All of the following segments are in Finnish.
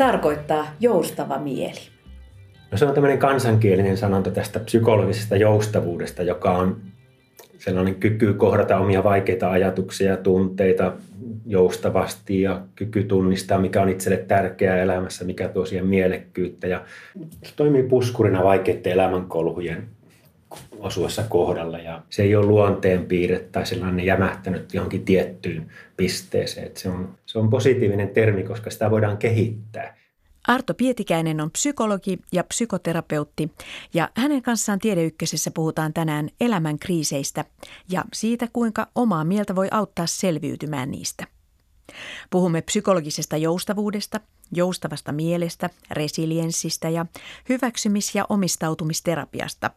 tarkoittaa joustava mieli? No se on tämmöinen kansankielinen sanonta tästä psykologisesta joustavuudesta, joka on sellainen kyky kohdata omia vaikeita ajatuksia ja tunteita joustavasti ja kyky tunnistaa, mikä on itselle tärkeää elämässä, mikä tuo siihen mielekkyyttä. Ja se toimii puskurina vaikeiden elämänkolhujen osuessa kohdalla ja se ei ole luonteenpiirre tai sellainen jämähtänyt johonkin tiettyyn pisteeseen. Että se, on, se on positiivinen termi, koska sitä voidaan kehittää. Arto Pietikäinen on psykologi ja psykoterapeutti ja hänen kanssaan Tiedeykkösessä puhutaan tänään elämän kriiseistä ja siitä, kuinka omaa mieltä voi auttaa selviytymään niistä. Puhumme psykologisesta joustavuudesta, joustavasta mielestä, resilienssistä ja hyväksymis- ja omistautumisterapiasta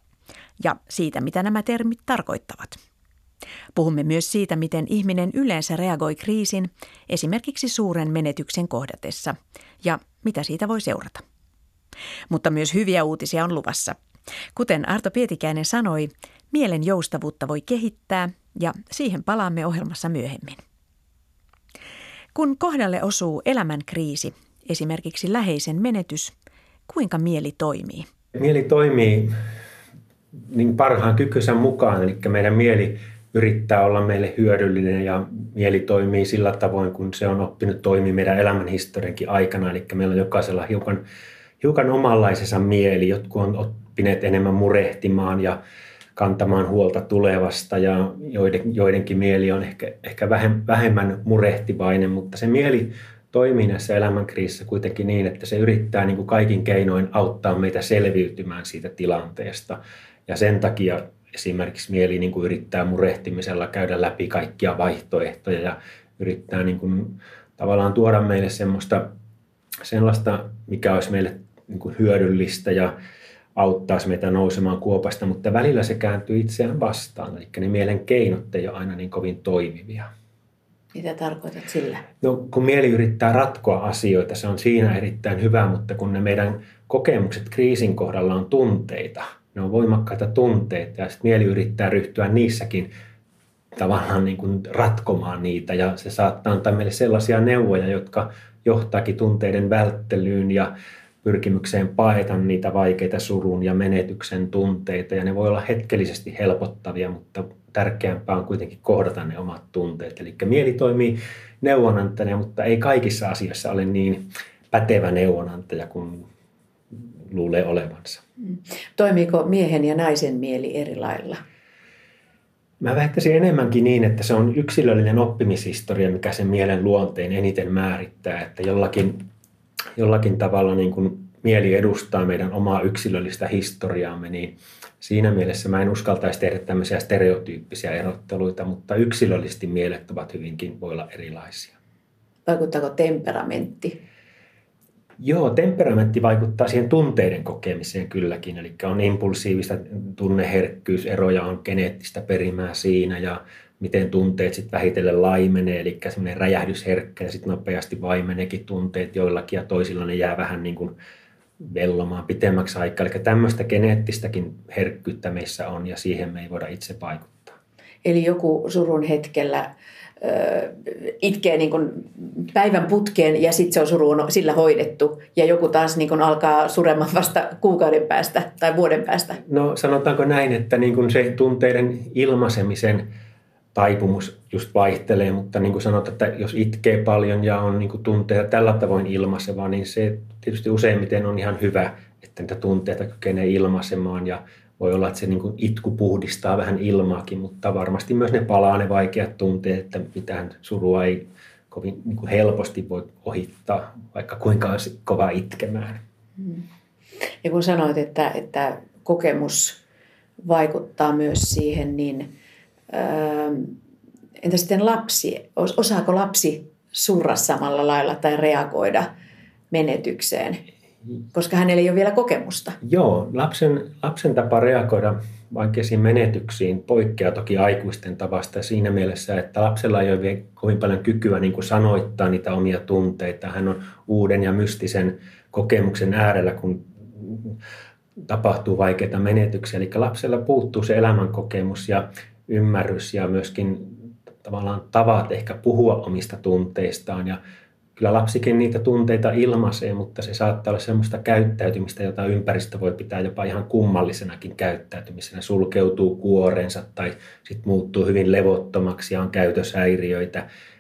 ja siitä, mitä nämä termit tarkoittavat. Puhumme myös siitä, miten ihminen yleensä reagoi kriisin, esimerkiksi suuren menetyksen kohdatessa, ja mitä siitä voi seurata. Mutta myös hyviä uutisia on luvassa. Kuten Arto Pietikäinen sanoi, mielen joustavuutta voi kehittää, ja siihen palaamme ohjelmassa myöhemmin. Kun kohdalle osuu elämän kriisi, esimerkiksi läheisen menetys, kuinka mieli toimii? Mieli toimii niin parhaan kykynsä mukaan, eli meidän mieli yrittää olla meille hyödyllinen ja mieli toimii sillä tavoin, kun se on oppinut toimia meidän elämän historiankin aikana. Eli meillä on jokaisella hiukan, hiukan omanlaisensa mieli. Jotkut on oppineet enemmän murehtimaan ja kantamaan huolta tulevasta ja joiden, joidenkin mieli on ehkä, ehkä vähemmän murehtivainen, mutta se mieli toimii näissä elämänkriisissä kuitenkin niin, että se yrittää niin kuin kaikin keinoin auttaa meitä selviytymään siitä tilanteesta. Ja sen takia esimerkiksi mieli niin kuin yrittää murehtimisella käydä läpi kaikkia vaihtoehtoja ja yrittää niin kuin tavallaan tuoda meille semmoista, sellaista, mikä olisi meille niin kuin hyödyllistä ja auttaisi meitä nousemaan kuopasta, mutta välillä se kääntyy itseään vastaan. Eli ne mielen keinot ei ole aina niin kovin toimivia. Mitä tarkoitat sillä? No, kun mieli yrittää ratkoa asioita, se on siinä erittäin hyvä, mutta kun ne meidän kokemukset kriisin kohdalla on tunteita – ne on voimakkaita tunteita ja sitten mieli yrittää ryhtyä niissäkin tavallaan niin kuin ratkomaan niitä ja se saattaa antaa meille sellaisia neuvoja, jotka johtaakin tunteiden välttelyyn ja pyrkimykseen paeta niitä vaikeita surun ja menetyksen tunteita ja ne voi olla hetkellisesti helpottavia, mutta tärkeämpää on kuitenkin kohdata ne omat tunteet. Eli mieli toimii neuvonantajana, mutta ei kaikissa asioissa ole niin pätevä neuvonantaja kuin luulee olevansa. Mm. Toimiiko miehen ja naisen mieli eri lailla? Mä väittäisin enemmänkin niin, että se on yksilöllinen oppimishistoria, mikä sen mielen luonteen eniten määrittää. Että jollakin, jollakin tavalla niin kuin mieli edustaa meidän omaa yksilöllistä historiaamme, niin siinä mielessä mä en uskaltaisi tehdä tämmöisiä stereotyyppisiä erotteluita, mutta yksilöllisesti mielet ovat hyvinkin, voi olla erilaisia. Vaikuttaako temperamentti Joo, temperamentti vaikuttaa siihen tunteiden kokemiseen kylläkin. Eli on impulsiivista tunneherkkyys, eroja on geneettistä perimää siinä ja miten tunteet sitten vähitellen laimenee, eli semmoinen räjähdysherkkä ja sitten nopeasti vaimeneekin tunteet joillakin ja toisilla ne jää vähän niin kuin vellomaan pitemmäksi aikaa. Eli tämmöistä geneettistäkin herkkyyttä meissä on ja siihen me ei voida itse vaikuttaa. Eli joku surun hetkellä itkee niin kuin päivän putkeen ja sitten se on suruun sillä hoidettu ja joku taas niin kuin alkaa suremaan vasta kuukauden päästä tai vuoden päästä? No sanotaanko näin, että niin kuin se tunteiden ilmaisemisen taipumus just vaihtelee, mutta niin kuin sanot, että jos itkee paljon ja on niin kuin tunteita tällä tavoin ilmaiseva, niin se tietysti useimmiten on ihan hyvä, että niitä tunteita kykenee ilmaisemaan ja voi olla, että se niin kuin itku puhdistaa vähän ilmaakin, mutta varmasti myös ne palaa ne vaikeat tunteet, että mitään surua ei kovin niin kuin helposti voi ohittaa, vaikka kuinka olisi kova itkemään. Mm. Ja kun sanoit, että, että kokemus vaikuttaa myös siihen, niin ää, entä sitten lapsi? Osaako lapsi surra samalla lailla tai reagoida menetykseen? Koska hänellä ei ole vielä kokemusta. Joo, lapsen, lapsen tapa reagoida vaikeisiin menetyksiin poikkeaa toki aikuisten tavasta siinä mielessä, että lapsella ei ole vielä kovin paljon kykyä niin kuin sanoittaa niitä omia tunteita. Hän on uuden ja mystisen kokemuksen äärellä, kun tapahtuu vaikeita menetyksiä. Eli lapsella puuttuu se elämänkokemus ja ymmärrys ja myöskin tavallaan tavat ehkä puhua omista tunteistaan ja kyllä lapsikin niitä tunteita ilmaisee, mutta se saattaa olla semmoista käyttäytymistä, jota ympäristö voi pitää jopa ihan kummallisenakin käyttäytymisenä. Sulkeutuu kuorensa tai sitten muuttuu hyvin levottomaksi ja on käytöshäiriöitä.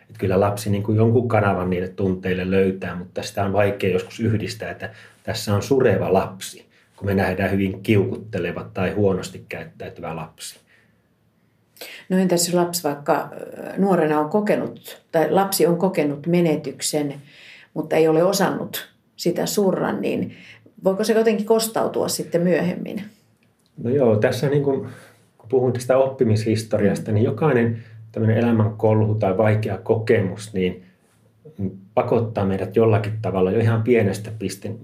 Että kyllä lapsi niin kuin jonkun kanavan niille tunteille löytää, mutta sitä on vaikea joskus yhdistää, että tässä on sureva lapsi, kun me nähdään hyvin kiukutteleva tai huonosti käyttäytyvä lapsi. No entäs jos lapsi vaikka nuorena on kokenut, tai lapsi on kokenut menetyksen, mutta ei ole osannut sitä surra, niin voiko se jotenkin kostautua sitten myöhemmin? No joo, tässä niin kun, kun puhun tästä oppimishistoriasta, niin jokainen tämmöinen elämän kolhu tai vaikea kokemus, niin pakottaa meidät jollakin tavalla jo ihan pienestä, pisten,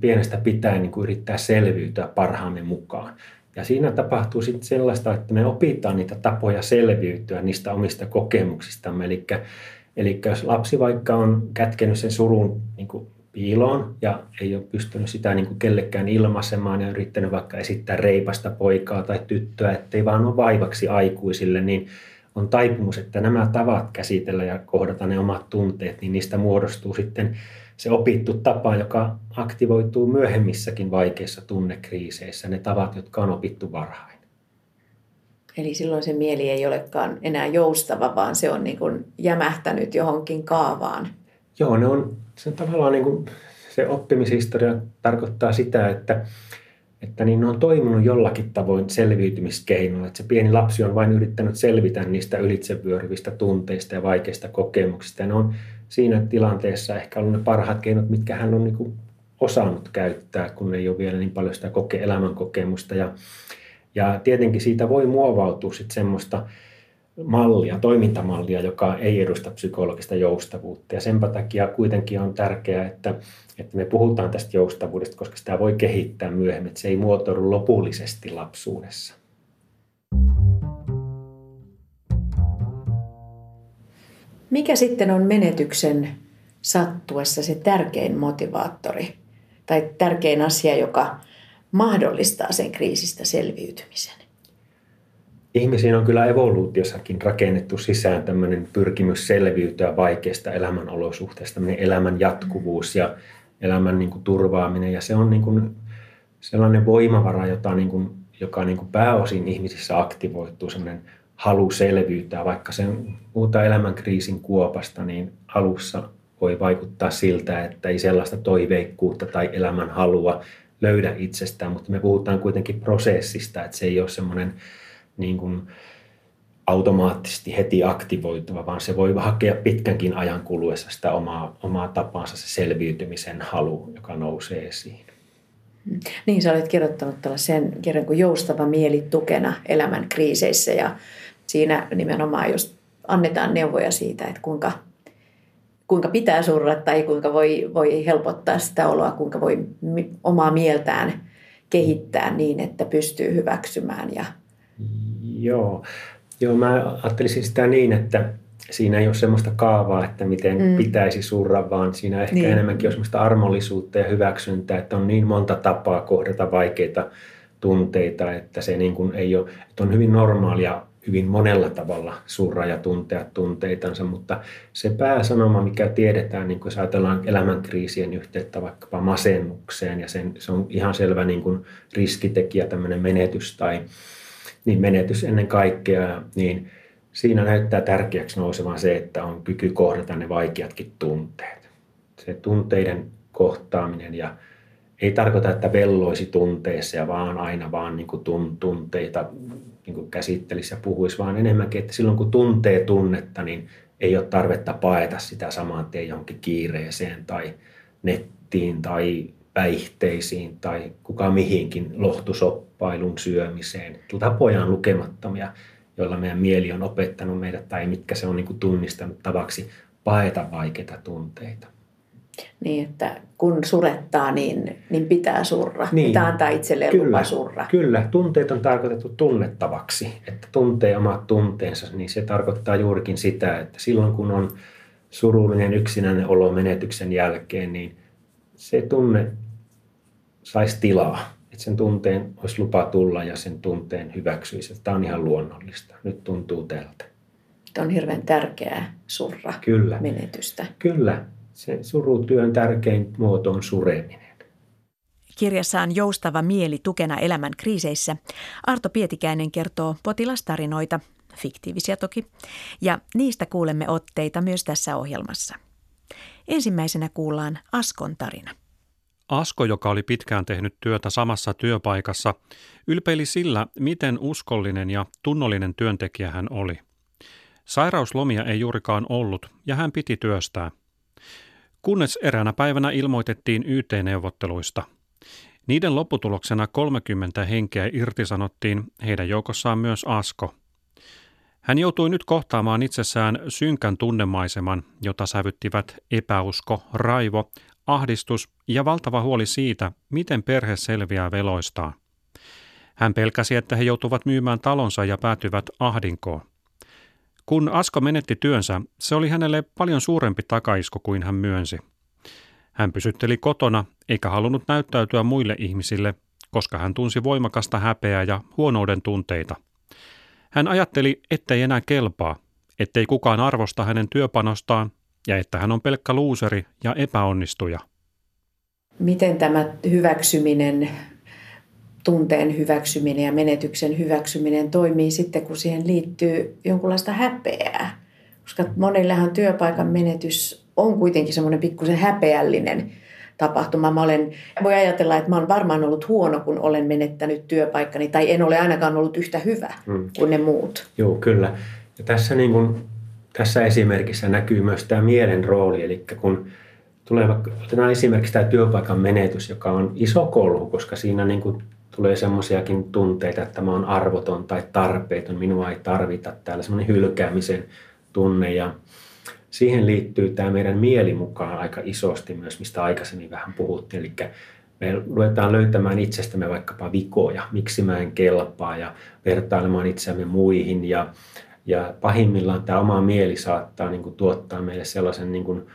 pienestä pitäen niin kuin yrittää selviytyä parhaamme mukaan. Ja siinä tapahtuu sitten sellaista, että me opitaan niitä tapoja selviytyä niistä omista kokemuksistamme. Eli, eli jos lapsi vaikka on kätkenyt sen surun niin kuin piiloon ja ei ole pystynyt sitä niin kuin kellekään ilmaisemaan ja yrittänyt vaikka esittää reipasta poikaa tai tyttöä, ettei vaan ole vaivaksi aikuisille, niin on taipumus, että nämä tavat käsitellä ja kohdata ne omat tunteet, niin niistä muodostuu sitten se opittu tapa, joka aktivoituu myöhemmissäkin vaikeissa tunnekriiseissä, ne tavat, jotka on opittu varhain. Eli silloin se mieli ei olekaan enää joustava, vaan se on niin kuin jämähtänyt johonkin kaavaan. Joo, ne on, se on tavallaan niin kuin, se oppimishistoria tarkoittaa sitä, että, että niin ne on toiminut jollakin tavoin selviytymiskeinoilla. Että se pieni lapsi on vain yrittänyt selvitä niistä ylitsevyöryvistä tunteista ja vaikeista kokemuksista. Ja ne on siinä tilanteessa ehkä ollut ne parhaat keinot, mitkä hän on niin kuin osannut käyttää, kun ei ole vielä niin paljon sitä koke- elämänkokemusta. Ja, ja tietenkin siitä voi muovautua sitten semmoista mallia, toimintamallia, joka ei edusta psykologista joustavuutta. Ja sen takia kuitenkin on tärkeää, että, että me puhutaan tästä joustavuudesta, koska sitä voi kehittää myöhemmin, että se ei muotoudu lopullisesti lapsuudessa. Mikä sitten on menetyksen sattuessa se tärkein motivaattori tai tärkein asia, joka mahdollistaa sen kriisistä selviytymisen? Ihmisiin on kyllä evoluutiossakin rakennettu sisään tämmöinen pyrkimys selviytyä vaikeista elämänolosuhteista, tämmöinen elämän jatkuvuus ja elämän niin kuin turvaaminen. Ja se on niin kuin sellainen voimavara, jota niin kuin, joka niin kuin pääosin ihmisissä aktivoituu, semmoinen halu selviytyä, vaikka sen muuta elämänkriisin kuopasta, niin alussa voi vaikuttaa siltä, että ei sellaista toiveikkuutta tai elämän halua löydä itsestään, mutta me puhutaan kuitenkin prosessista, että se ei ole semmoinen niin kuin automaattisesti heti aktivoituva, vaan se voi hakea pitkänkin ajan kuluessa sitä omaa, omaa tapansa, se selviytymisen halu, joka nousee esiin. Niin, sä olet kirjoittanut tällaisen kirjan kuin Joustava mieli tukena elämän kriiseissä ja siinä nimenomaan just annetaan neuvoja siitä, että kuinka, kuinka pitää surra tai kuinka voi, voi helpottaa sitä oloa, kuinka voi omaa mieltään kehittää niin, että pystyy hyväksymään. Ja... Joo. Joo, mä ajattelisin sitä niin, että siinä ei ole semmoista kaavaa, että miten mm. pitäisi surra, vaan siinä ehkä niin. enemmänkin on semmoista armollisuutta ja hyväksyntää, että on niin monta tapaa kohdata vaikeita tunteita, että se niin kuin ei ole, että on hyvin normaalia hyvin monella tavalla surra ja tuntea tunteitansa, mutta se pääsanoma, mikä tiedetään, niin kun jos ajatellaan elämänkriisien yhteyttä vaikkapa masennukseen, ja sen, se on ihan selvä niin kuin riskitekijä, tämmöinen menetys tai niin menetys ennen kaikkea, niin siinä näyttää tärkeäksi nousevan se, että on kyky kohdata ne vaikeatkin tunteet. Se tunteiden kohtaaminen ja ei tarkoita, että velloisi tunteissa, vaan aina vaan niin kuin tunteita niin kuin käsittelisi ja puhuisi, vaan enemmänkin, että silloin kun tuntee tunnetta, niin ei ole tarvetta paeta sitä saman tien johonkin kiireeseen tai nettiin tai päihteisiin tai kuka mihinkin lohtusoppailun syömiseen. Tapoja on lukemattomia, joilla meidän mieli on opettanut meidät tai mitkä se on niin kuin tunnistanut tavaksi paeta vaikeita tunteita. Niin, että kun surettaa, niin, niin pitää surra. Niin. Pitää antaa itselleen kyllä, lupa surra. Kyllä, tunteet on tarkoitettu tunnettavaksi. Että tuntee omat tunteensa, niin se tarkoittaa juurikin sitä, että silloin kun on surullinen yksinäinen olo menetyksen jälkeen, niin se tunne saisi tilaa. Että sen tunteen olisi lupa tulla ja sen tunteen hyväksyisi. Tämä on ihan luonnollista. Nyt tuntuu tältä. Tämä on hirveän tärkeää surra Kyllä. menetystä. Kyllä Se surutyön tärkein muoto on sureminen. Kirjassaan Joustava mieli tukena elämän kriiseissä Arto Pietikäinen kertoo potilastarinoita, fiktiivisiä toki, ja niistä kuulemme otteita myös tässä ohjelmassa. Ensimmäisenä kuullaan Askon tarina. Asko, joka oli pitkään tehnyt työtä samassa työpaikassa, ylpeili sillä, miten uskollinen ja tunnollinen työntekijä hän oli. Sairauslomia ei juurikaan ollut ja hän piti työstää. Kunnes eräänä päivänä ilmoitettiin YT-neuvotteluista. Niiden lopputuloksena 30 henkeä irtisanottiin, heidän joukossaan myös Asko. Hän joutui nyt kohtaamaan itsessään synkän tunnemaiseman, jota sävyttivät epäusko, raivo, ahdistus ja valtava huoli siitä, miten perhe selviää veloistaan. Hän pelkäsi, että he joutuvat myymään talonsa ja päätyvät ahdinkoon. Kun Asko menetti työnsä, se oli hänelle paljon suurempi takaisku kuin hän myönsi. Hän pysytteli kotona eikä halunnut näyttäytyä muille ihmisille, koska hän tunsi voimakasta häpeää ja huonouden tunteita. Hän ajatteli, ettei enää kelpaa, ettei kukaan arvosta hänen työpanostaan ja että hän on pelkkä luuseri ja epäonnistuja. Miten tämä hyväksyminen, tunteen hyväksyminen ja menetyksen hyväksyminen toimii sitten, kun siihen liittyy jonkunlaista häpeää? Koska monillehan työpaikan menetys on kuitenkin semmoinen pikkusen häpeällinen tapahtuma. Mä olen, voi ajatella, että mä olen varmaan ollut huono, kun olen menettänyt työpaikkani, tai en ole ainakaan ollut yhtä hyvä hmm. kuin ne muut. Joo, kyllä. Ja tässä niin kuin tässä esimerkissä näkyy myös tämä mielen rooli, eli kun tulee vaikka, otetaan esimerkiksi tämä työpaikan menetys, joka on iso kolhu, koska siinä niin kuin tulee semmoisiakin tunteita, että mä oon arvoton tai tarpeeton, minua ei tarvita täällä, semmoinen hylkäämisen tunne. Ja siihen liittyy tämä meidän mieli mukaan aika isosti myös, mistä aikaisemmin vähän puhuttiin, eli me luetaan löytämään itsestämme vaikkapa vikoja, miksi mä en kelpaa ja vertailemaan itseämme muihin. Ja ja pahimmillaan tämä oma mieli saattaa niin kuin, tuottaa meille sellaisen niin kuin,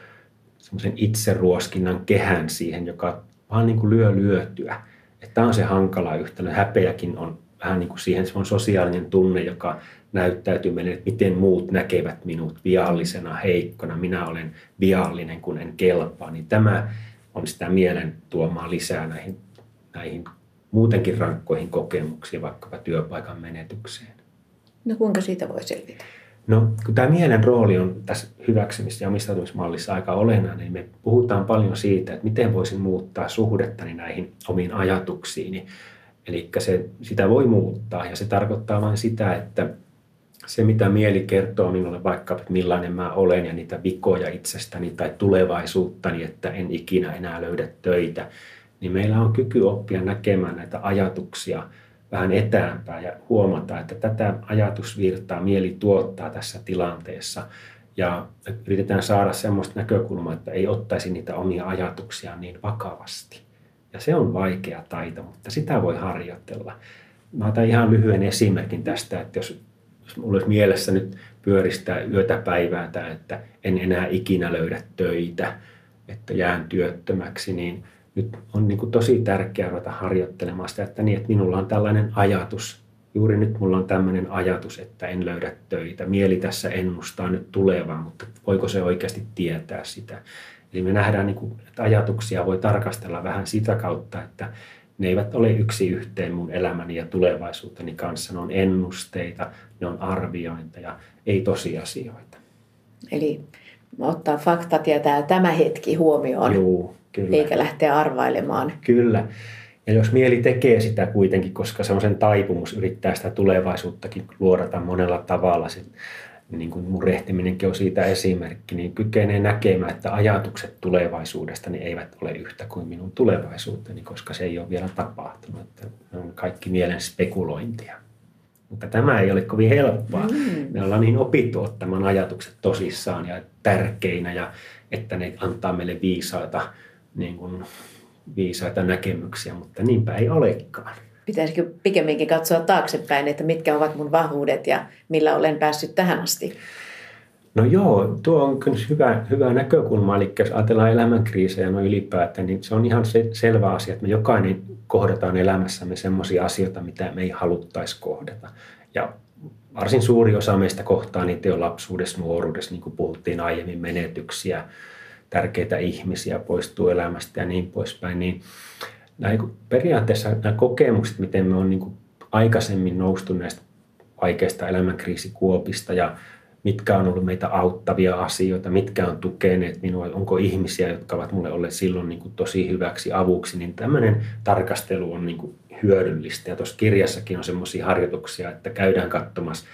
semmoisen itseruoskinnan kehän siihen, joka vaan niin kuin, lyö lyötyä. Tämä on se hankala yhtälö. Häpeäkin on vähän niin kuin siihen se on sosiaalinen tunne, joka näyttäytyy meille, että miten muut näkevät minut viallisena, heikkona. Minä olen viallinen, kun en kelpaa. Niin tämä on sitä mielen tuomaa lisää näihin, näihin muutenkin rankkoihin kokemuksiin, vaikkapa työpaikan menetykseen. No kuinka siitä voi selvitä? No kun tämä mielen rooli on tässä hyväksymis- ja omistautumismallissa aika olennainen, niin me puhutaan paljon siitä, että miten voisin muuttaa suhdettani näihin omiin ajatuksiini. Eli se, sitä voi muuttaa ja se tarkoittaa vain sitä, että se mitä mieli kertoo minulle vaikka, että millainen mä olen ja niitä vikoja itsestäni tai tulevaisuuttani, että en ikinä enää löydä töitä, niin meillä on kyky oppia näkemään näitä ajatuksia – vähän etäämpää ja huomata, että tätä ajatusvirtaa mieli tuottaa tässä tilanteessa. Ja yritetään saada semmoista näkökulmaa, että ei ottaisi niitä omia ajatuksia niin vakavasti. Ja se on vaikea taito, mutta sitä voi harjoitella. Mä otan ihan lyhyen esimerkin tästä, että jos, jos mulla olisi mielessä nyt pyöristää yötä päivää tämä, että en enää ikinä löydä töitä, että jään työttömäksi, niin – nyt on niin kuin tosi tärkeää ruveta harjoittelemaan sitä, että, niin, että minulla on tällainen ajatus, juuri nyt mulla on tämmöinen ajatus, että en löydä töitä. Mieli tässä ennustaa nyt tulevaa, mutta voiko se oikeasti tietää sitä? Eli me nähdään, niin kuin, että ajatuksia voi tarkastella vähän sitä kautta, että ne eivät ole yksi yhteen mun elämäni ja tulevaisuuteni kanssa. Ne on ennusteita, ne on arviointeja, ei tosiasioita. Eli ottaa faktat ja tämä hetki huomioon. Joo, Kyllä. eikä lähteä arvailemaan. Kyllä. Ja jos mieli tekee sitä kuitenkin, koska se on sen taipumus yrittää sitä tulevaisuuttakin luodata monella tavalla, se, niin kuin murehtiminenkin on siitä esimerkki, niin kykenee näkemään, että ajatukset tulevaisuudesta niin eivät ole yhtä kuin minun tulevaisuuteni, koska se ei ole vielä tapahtunut. Että ne on kaikki mielen spekulointia. Mutta tämä ei ole kovin helppoa. Mm. Me ollaan niin opittu ottamaan ajatukset tosissaan ja tärkeinä ja että ne antaa meille viisaita niin kuin viisaita näkemyksiä, mutta niinpä ei olekaan. Pitäisikö pikemminkin katsoa taaksepäin, että mitkä ovat mun vahvuudet ja millä olen päässyt tähän asti? No joo, tuo on kyllä hyvä, hyvä näkökulma. Eli jos ajatellaan elämänkriisejä no ylipäätään, niin se on ihan se, selvä asia, että me jokainen kohdataan elämässämme sellaisia asioita, mitä me ei haluttaisi kohdata. Ja varsin suuri osa meistä kohtaa niitä jo lapsuudessa, nuoruudessa, niin kuin puhuttiin aiemmin, menetyksiä, tärkeitä ihmisiä poistuu elämästä ja niin poispäin, niin näin, periaatteessa nämä kokemukset, miten me on niin kuin aikaisemmin noustu näistä vaikeista elämänkriisikuopista ja mitkä on ollut meitä auttavia asioita, mitkä on tukeneet minua, onko ihmisiä, jotka ovat mulle olleet silloin niin kuin tosi hyväksi avuksi, niin tämmöinen tarkastelu on niin kuin hyödyllistä. Ja tuossa kirjassakin on semmoisia harjoituksia, että käydään katsomassa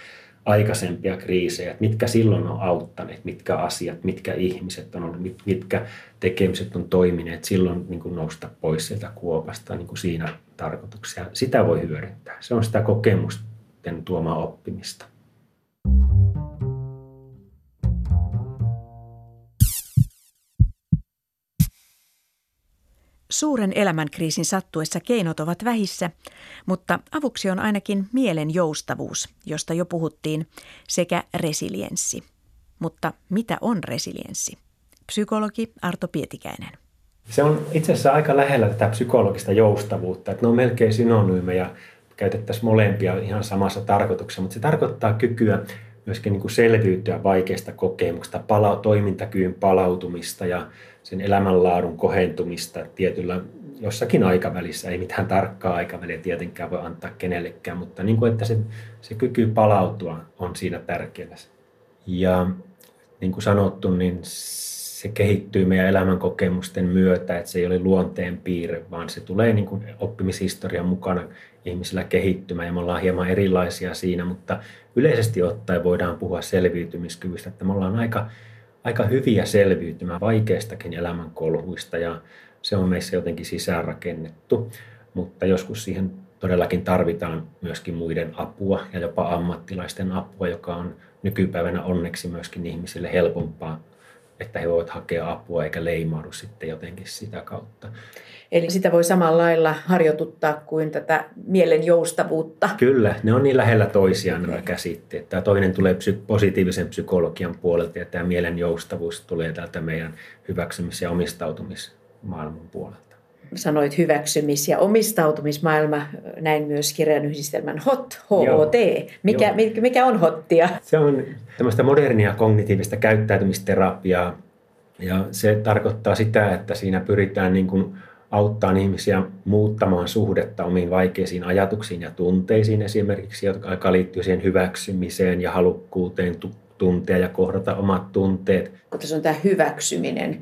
aikaisempia kriisejä, että mitkä silloin on auttaneet, mitkä asiat, mitkä ihmiset on ollut, mitkä tekemiset on toimineet silloin niin kuin nousta pois sieltä kuopasta niin kuin siinä tarkoituksessa. Sitä voi hyödyntää. Se on sitä kokemusten tuomaa oppimista. Suuren elämänkriisin sattuessa keinot ovat vähissä, mutta avuksi on ainakin mielen joustavuus, josta jo puhuttiin, sekä resilienssi. Mutta mitä on resilienssi? Psykologi Arto Pietikäinen. Se on itse asiassa aika lähellä tätä psykologista joustavuutta, että ne on melkein synonyymeja, käytettäisiin molempia ihan samassa tarkoituksessa, mutta se tarkoittaa kykyä myöskin niin kuin selviytyä vaikeista kokemuksista, pala- toimintakyyn palautumista ja sen elämänlaadun kohentumista tietyllä jossakin aikavälissä. Ei mitään tarkkaa aikaväliä tietenkään voi antaa kenellekään, mutta niin kuin, että se, se kyky palautua on siinä tärkeää. Ja niin kuin sanottu, niin se kehittyy meidän elämänkokemusten myötä, että se ei ole luonteen piirre, vaan se tulee niin kuin oppimishistorian mukana ihmisillä kehittymään ja me ollaan hieman erilaisia siinä, mutta yleisesti ottaen voidaan puhua selviytymiskyvystä, että me ollaan aika, aika hyviä selviytymään vaikeistakin elämänkolhuista ja se on meissä jotenkin sisäänrakennettu, mutta joskus siihen todellakin tarvitaan myöskin muiden apua ja jopa ammattilaisten apua, joka on nykypäivänä onneksi myöskin ihmisille helpompaa että he voivat hakea apua eikä leimaudu sitten jotenkin sitä kautta. Eli sitä voi samalla lailla harjoituttaa kuin tätä mielen joustavuutta. Kyllä, ne on niin lähellä toisiaan nämä käsitteet. Tämä toinen tulee psy- positiivisen psykologian puolelta ja tämä mielen joustavuus tulee täältä meidän hyväksymis- ja omistautumismaailman puolelta. Sanoit hyväksymis- ja omistautumismaailma, näin myös kirjan yhdistelmän HOT, HOT. Mikä, mikä on HOTtia? Se on tämmöistä modernia kognitiivista käyttäytymisterapiaa ja se tarkoittaa sitä, että siinä pyritään niin kuin auttaa ihmisiä muuttamaan suhdetta omiin vaikeisiin ajatuksiin ja tunteisiin esimerkiksi, jotka liittyy siihen hyväksymiseen ja halukkuuteen tuntea ja kohdata omat tunteet. Kun tässä on tämä hyväksyminen,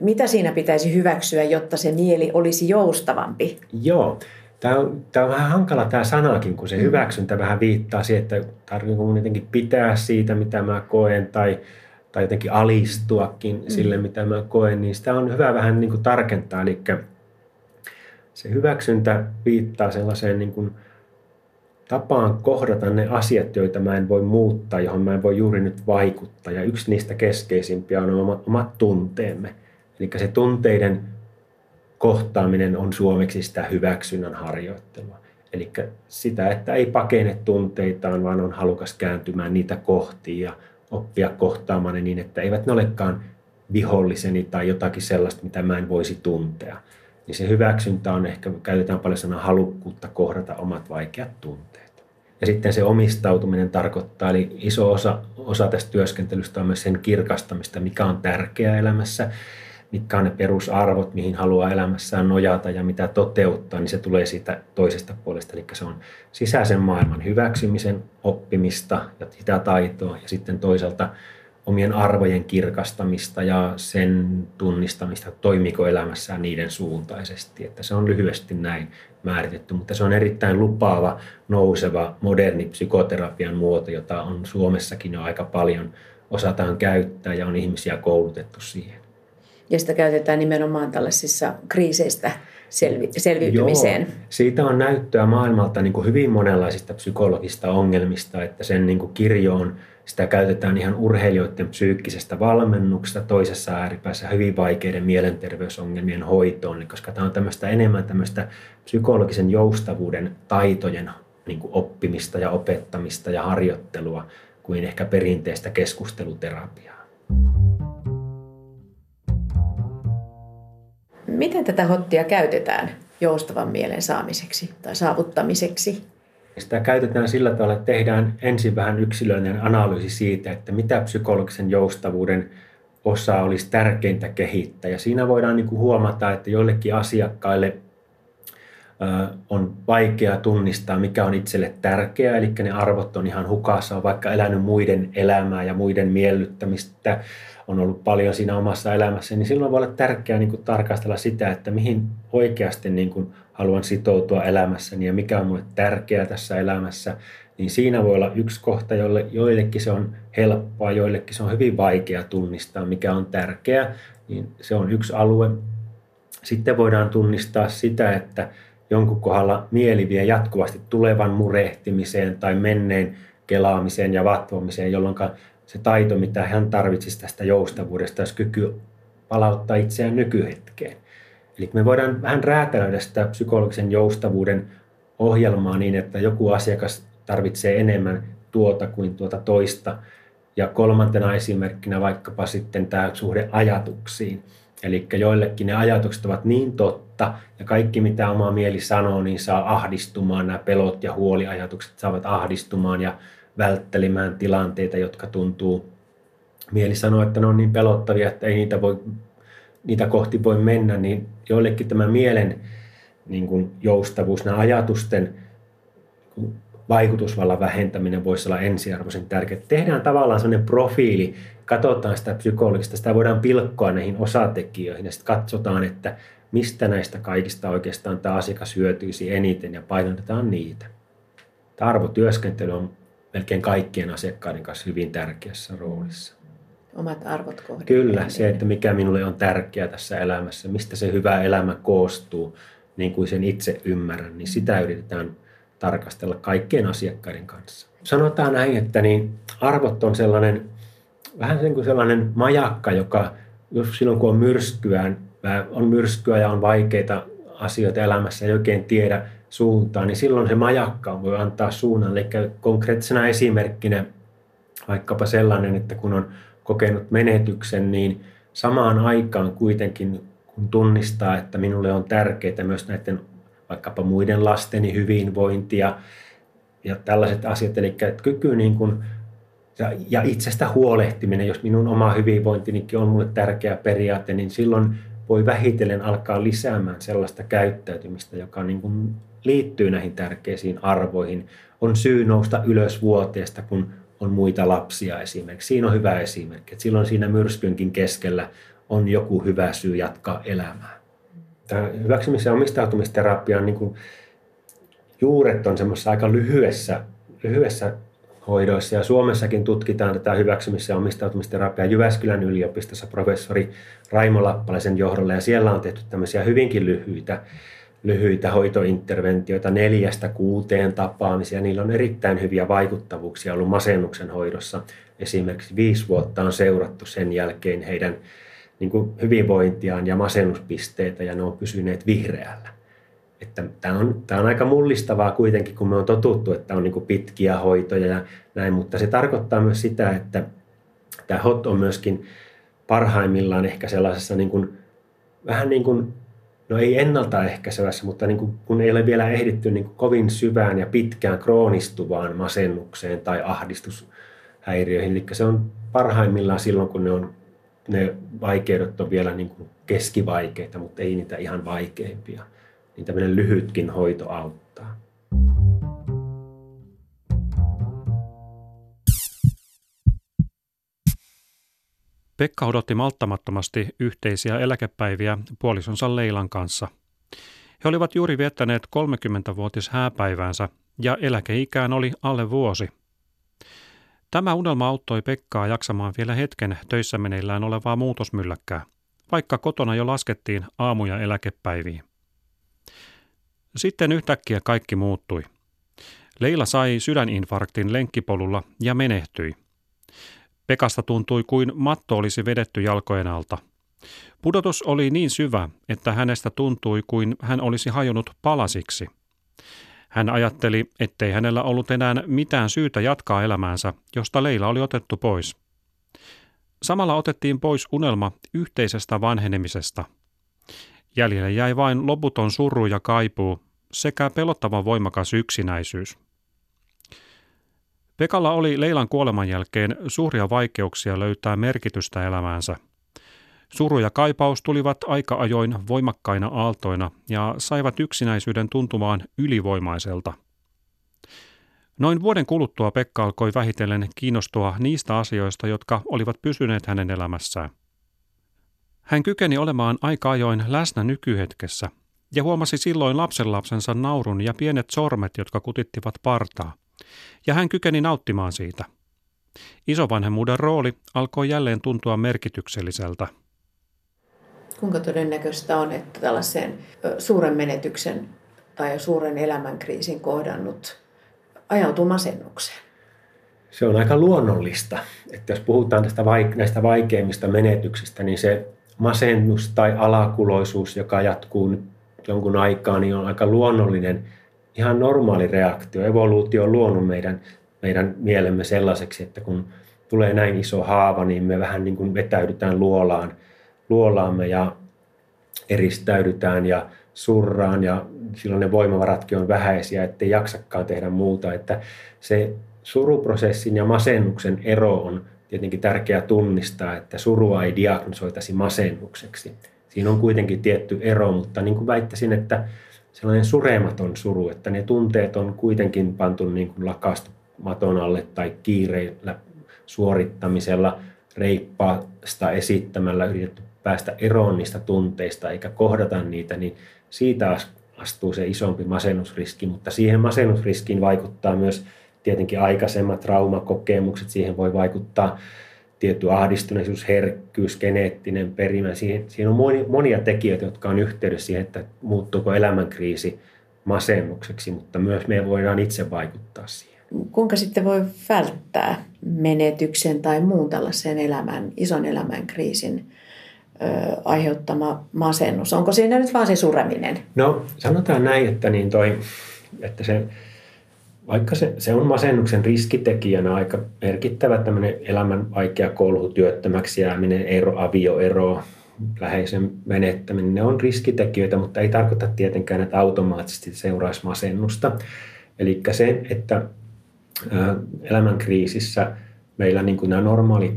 mitä siinä pitäisi hyväksyä, jotta se mieli olisi joustavampi? Joo, Tämä on, tämä on vähän hankala tämä sanakin, kun se mm. hyväksyntä vähän viittaa siihen, että tarvitsenko mun jotenkin pitää siitä, mitä mä koen, tai, tai jotenkin alistuakin mm. sille, mitä mä koen, niin sitä on hyvä vähän niin kuin tarkentaa. Eli se hyväksyntä viittaa sellaiseen niin kuin tapaan kohdata ne asiat, joita mä en voi muuttaa, johon mä en voi juuri nyt vaikuttaa. Ja yksi niistä keskeisimpiä on omat, omat tunteemme. Eli se tunteiden kohtaaminen on suomeksi sitä hyväksynnän harjoittelua. Eli sitä, että ei pakene tunteitaan, vaan on halukas kääntymään niitä kohti ja oppia kohtaamaan ne niin, että eivät ne olekaan viholliseni tai jotakin sellaista, mitä mä en voisi tuntea. Niin se hyväksyntä on ehkä, käytetään paljon sanaa halukkuutta kohdata omat vaikeat tunteet. Ja sitten se omistautuminen tarkoittaa, eli iso osa, osa tästä työskentelystä on myös sen kirkastamista, mikä on tärkeää elämässä mitkä on ne perusarvot, mihin haluaa elämässään nojata ja mitä toteuttaa, niin se tulee siitä toisesta puolesta. Eli se on sisäisen maailman hyväksymisen oppimista ja sitä taitoa ja sitten toisaalta omien arvojen kirkastamista ja sen tunnistamista, toimiko elämässään niiden suuntaisesti. Että se on lyhyesti näin määritetty, mutta se on erittäin lupaava, nouseva, moderni psykoterapian muoto, jota on Suomessakin jo aika paljon osataan käyttää ja on ihmisiä koulutettu siihen ja sitä käytetään nimenomaan tällaisissa kriiseistä selvi- selviytymiseen. Joo, siitä on näyttöä maailmalta niin kuin hyvin monenlaisista psykologista ongelmista, että sen niin kuin kirjoon sitä käytetään ihan urheilijoiden psyykkisestä valmennuksesta toisessa ääripäässä hyvin vaikeiden mielenterveysongelmien hoitoon, koska tämä on tämmöistä enemmän tämmöistä psykologisen joustavuuden taitojen niin kuin oppimista ja opettamista ja harjoittelua kuin ehkä perinteistä keskusteluterapiaa. Miten tätä hottia käytetään joustavan mielen saamiseksi tai saavuttamiseksi? Sitä käytetään sillä tavalla, että tehdään ensin vähän yksilöllinen analyysi siitä, että mitä psykologisen joustavuuden osa olisi tärkeintä kehittää. Ja siinä voidaan niin kuin huomata, että joillekin asiakkaille on vaikea tunnistaa, mikä on itselle tärkeää, eli ne arvot on ihan hukassa, on vaikka elänyt muiden elämää ja muiden miellyttämistä, on ollut paljon siinä omassa elämässä, niin silloin voi olla tärkeää niin kuin tarkastella sitä, että mihin oikeasti niin kuin haluan sitoutua elämässäni ja mikä on minulle tärkeää tässä elämässä, niin siinä voi olla yksi kohta, jolle joillekin se on helppoa, joillekin se on hyvin vaikea tunnistaa, mikä on tärkeää, niin se on yksi alue. Sitten voidaan tunnistaa sitä, että jonkun kohdalla mieli vie jatkuvasti tulevan murehtimiseen tai menneen kelaamiseen ja vatvomiseen, jolloin se taito, mitä hän tarvitsisi tästä joustavuudesta, olisi kyky palauttaa itseään nykyhetkeen. Eli me voidaan vähän räätälöidä sitä psykologisen joustavuuden ohjelmaa niin, että joku asiakas tarvitsee enemmän tuota kuin tuota toista. Ja kolmantena esimerkkinä vaikkapa sitten tämä suhde ajatuksiin. Eli joillekin ne ajatukset ovat niin totta, ja kaikki mitä oma mieli sanoo, niin saa ahdistumaan. Nämä pelot ja huoliajatukset saavat ahdistumaan ja välttelemään tilanteita, jotka tuntuu, mieli sanoo, että ne on niin pelottavia, että ei niitä, voi, niitä kohti voi mennä, niin joillekin tämä mielen niin kuin joustavuus, nämä ajatusten vaikutusvallan vähentäminen voisi olla ensiarvoisen tärkeää. Tehdään tavallaan sellainen profiili, katsotaan sitä psykologista, sitä voidaan pilkkoa näihin osatekijöihin ja sitten katsotaan, että mistä näistä kaikista oikeastaan tämä asiakas hyötyisi eniten ja painotetaan niitä. Tämä arvotyöskentely on melkein kaikkien asiakkaiden kanssa hyvin tärkeässä roolissa. Omat arvot kohdat. Kyllä, se, että mikä minulle on tärkeää tässä elämässä, mistä se hyvä elämä koostuu, niin kuin sen itse ymmärrän, niin sitä yritetään tarkastella kaikkien asiakkaiden kanssa. Sanotaan näin, että niin arvot on sellainen, vähän sen kuin sellainen majakka, joka jos silloin kun on myrskyä, on myrskyä ja on vaikeita asioita elämässä, ei oikein tiedä, suuntaan, niin silloin se majakka voi antaa suunnan. Eli konkreettisena esimerkkinä vaikkapa sellainen, että kun on kokenut menetyksen, niin samaan aikaan kuitenkin kun tunnistaa, että minulle on tärkeää myös näiden vaikkapa muiden lasteni hyvinvointia ja tällaiset asiat, eli kyky niin kuin, ja, itsestä huolehtiminen, jos minun oma hyvinvointinikin on minulle tärkeä periaate, niin silloin voi vähitellen alkaa lisäämään sellaista käyttäytymistä, joka niin kuin liittyy näihin tärkeisiin arvoihin. On syy nousta ylös vuoteesta, kun on muita lapsia esimerkiksi. Siinä on hyvä esimerkki. Että silloin siinä myrskynkin keskellä on joku hyvä syy jatkaa elämää. Tämä hyväksymis- ja omistautumisterapian niin kuin juuret on semmoisessa aika lyhyessä, lyhyessä hoidoissa ja Suomessakin tutkitaan tätä hyväksymis- ja omistautumisterapiaa Jyväskylän yliopistossa professori Raimo Lappalaisen johdolla ja siellä on tehty tämmöisiä hyvinkin lyhyitä lyhyitä hoitointerventioita neljästä kuuteen tapaamisia. Niillä on erittäin hyviä vaikuttavuuksia ollut masennuksen hoidossa. Esimerkiksi viisi vuotta on seurattu sen jälkeen heidän niin kuin hyvinvointiaan ja masennuspisteitä ja ne on pysyneet vihreällä. Että tämä, on, tämä on aika mullistavaa kuitenkin, kun me on totuttu, että on niin pitkiä hoitoja ja näin, mutta se tarkoittaa myös sitä, että tämä HOT on myöskin parhaimmillaan ehkä sellaisessa niin kuin, vähän niin kuin no ei ennaltaehkäisevässä, mutta niin kuin, kun ei ole vielä ehditty niin kuin kovin syvään ja pitkään kroonistuvaan masennukseen tai ahdistushäiriöihin. Eli se on parhaimmillaan silloin, kun ne, on, ne vaikeudet on vielä niin kuin keskivaikeita, mutta ei niitä ihan vaikeimpia. Niin tämmöinen lyhytkin hoito auttaa. Pekka odotti malttamattomasti yhteisiä eläkepäiviä puolisonsa Leilan kanssa. He olivat juuri viettäneet 30-vuotis hääpäiväänsä ja eläkeikään oli alle vuosi. Tämä unelma auttoi Pekkaa jaksamaan vielä hetken töissä meneillään olevaa muutosmylläkkää, vaikka kotona jo laskettiin aamuja eläkepäiviin. Sitten yhtäkkiä kaikki muuttui. Leila sai sydäninfarktin lenkkipolulla ja menehtyi – Pekasta tuntui kuin matto olisi vedetty jalkojen alta. Pudotus oli niin syvä, että hänestä tuntui kuin hän olisi hajonnut palasiksi. Hän ajatteli, ettei hänellä ollut enää mitään syytä jatkaa elämäänsä, josta Leila oli otettu pois. Samalla otettiin pois unelma yhteisestä vanhenemisesta. Jäljelle jäi vain loputon suru ja kaipuu sekä pelottavan voimakas yksinäisyys. Pekalla oli Leilan kuoleman jälkeen suuria vaikeuksia löytää merkitystä elämäänsä. Suru ja kaipaus tulivat aika ajoin voimakkaina aaltoina ja saivat yksinäisyyden tuntumaan ylivoimaiselta. Noin vuoden kuluttua Pekka alkoi vähitellen kiinnostua niistä asioista, jotka olivat pysyneet hänen elämässään. Hän kykeni olemaan aika ajoin läsnä nykyhetkessä ja huomasi silloin lapsenlapsensa naurun ja pienet sormet, jotka kutittivat partaa. Ja hän kykeni nauttimaan siitä. Isovanhemmuuden rooli alkoi jälleen tuntua merkitykselliseltä. Kuinka todennäköistä on, että tällaisen suuren menetyksen tai suuren elämänkriisin kohdannut ajautuu masennukseen? Se on aika luonnollista, että jos puhutaan tästä vaik- näistä vaikeimmista menetyksistä, niin se masennus tai alakuloisuus, joka jatkuu nyt jonkun aikaa, niin on aika luonnollinen, ihan normaali reaktio. Evoluutio on luonut meidän, meidän mielemme sellaiseksi, että kun tulee näin iso haava, niin me vähän niin kuin vetäydytään luolaan, luolaamme ja eristäydytään ja surraan ja silloin ne voimavaratkin on vähäisiä, ettei jaksakaan tehdä muuta. Että se suruprosessin ja masennuksen ero on tietenkin tärkeää tunnistaa, että surua ei diagnosoitaisi masennukseksi. Siinä on kuitenkin tietty ero, mutta niin kuin väittäisin, että sellainen surematon suru, että ne tunteet on kuitenkin pantu niin kuin lakastu maton alle tai kiireillä suorittamisella, reippaasta esittämällä yritetty päästä eroon niistä tunteista eikä kohdata niitä, niin siitä astuu se isompi masennusriski, mutta siihen masennusriskiin vaikuttaa myös tietenkin aikaisemmat traumakokemukset, siihen voi vaikuttaa tietty ahdistuneisuus, herkkyys, geneettinen perimä. Siihen, siihen on monia tekijöitä, jotka on yhteydessä siihen, että muuttuuko elämänkriisi masennukseksi, mutta myös me voidaan itse vaikuttaa siihen. Kuinka sitten voi välttää menetyksen tai muun tällaisen elämän, ison elämän kriisin aiheuttama masennus? Onko siinä nyt vaan se sureminen? No sanotaan näin, että, niin toi, että se, vaikka se, se on masennuksen riskitekijänä aika merkittävä tämmöinen elämän vaikea kolhu, työttömäksi jääminen, ero, avioero, läheisen menettäminen, ne on riskitekijöitä, mutta ei tarkoita tietenkään, että automaattisesti seuraisi masennusta. Eli se, että elämän kriisissä meillä niin kuin nämä normaalit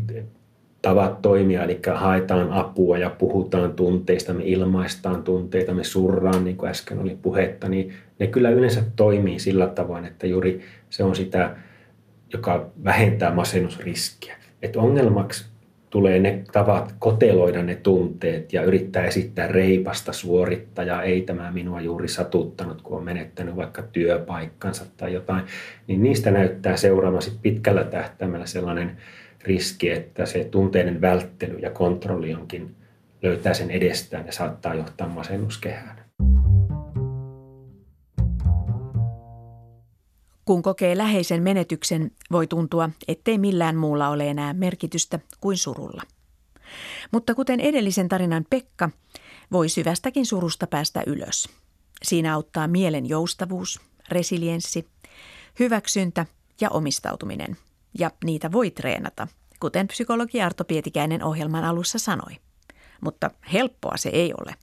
tavat toimia, eli haetaan apua ja puhutaan tunteista, me ilmaistaan tunteita, me surraan, niin kuin äsken oli puhetta, niin ne kyllä yleensä toimii sillä tavoin, että juuri se on sitä, joka vähentää masennusriskiä. Että ongelmaksi tulee ne tavat koteloida ne tunteet ja yrittää esittää reipasta suorittajaa, ei tämä minua juuri satuttanut, kun on menettänyt vaikka työpaikkansa tai jotain, niin niistä näyttää seuraamassa pitkällä tähtäimellä sellainen riski, että se tunteiden välttely ja kontrolli onkin löytää sen edestään ja saattaa johtaa masennuskehään. Kun kokee läheisen menetyksen, voi tuntua, ettei millään muulla ole enää merkitystä kuin surulla. Mutta kuten edellisen tarinan Pekka, voi syvästäkin surusta päästä ylös. Siinä auttaa mielen joustavuus, resilienssi, hyväksyntä ja omistautuminen – ja niitä voi treenata, kuten psykologi Arto Pietikäinen ohjelman alussa sanoi. Mutta helppoa se ei ole.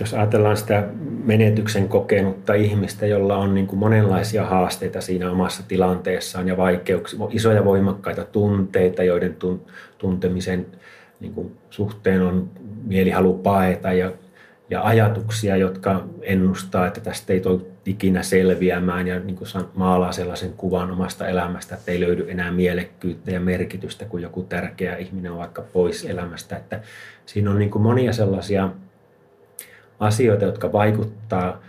Jos ajatellaan sitä menetyksen kokenutta ihmistä, jolla on niin kuin monenlaisia haasteita siinä omassa tilanteessaan ja vaikeuksia, isoja voimakkaita tunteita, joiden tuntemisen niin kuin suhteen on mielihalu paeta ja ja ajatuksia, jotka ennustaa, että tästä ei tule ikinä selviämään ja niin kuin maalaa sellaisen kuvan omasta elämästä, että ei löydy enää mielekkyyttä ja merkitystä, kun joku tärkeä ihminen on vaikka pois elämästä. Että siinä on niin kuin monia sellaisia asioita, jotka vaikuttaa,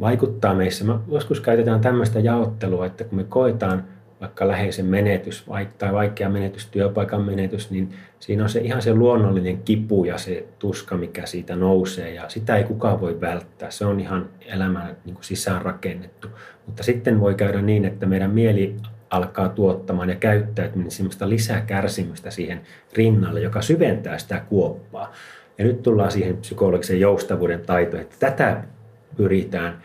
vaikuttaa meissä. Mä joskus käytetään tämmöistä jaottelua, että kun me koetaan – vaikka läheisen menetys tai vaikea menetys, työpaikan menetys, niin siinä on se ihan se luonnollinen kipu ja se tuska, mikä siitä nousee ja sitä ei kukaan voi välttää. Se on ihan elämän niin kuin sisään rakennettu. Mutta sitten voi käydä niin, että meidän mieli alkaa tuottamaan ja käyttäytyminen lisää kärsimystä siihen rinnalle, joka syventää sitä kuoppaa. Ja nyt tullaan siihen psykologisen joustavuuden taitoon, että tätä pyritään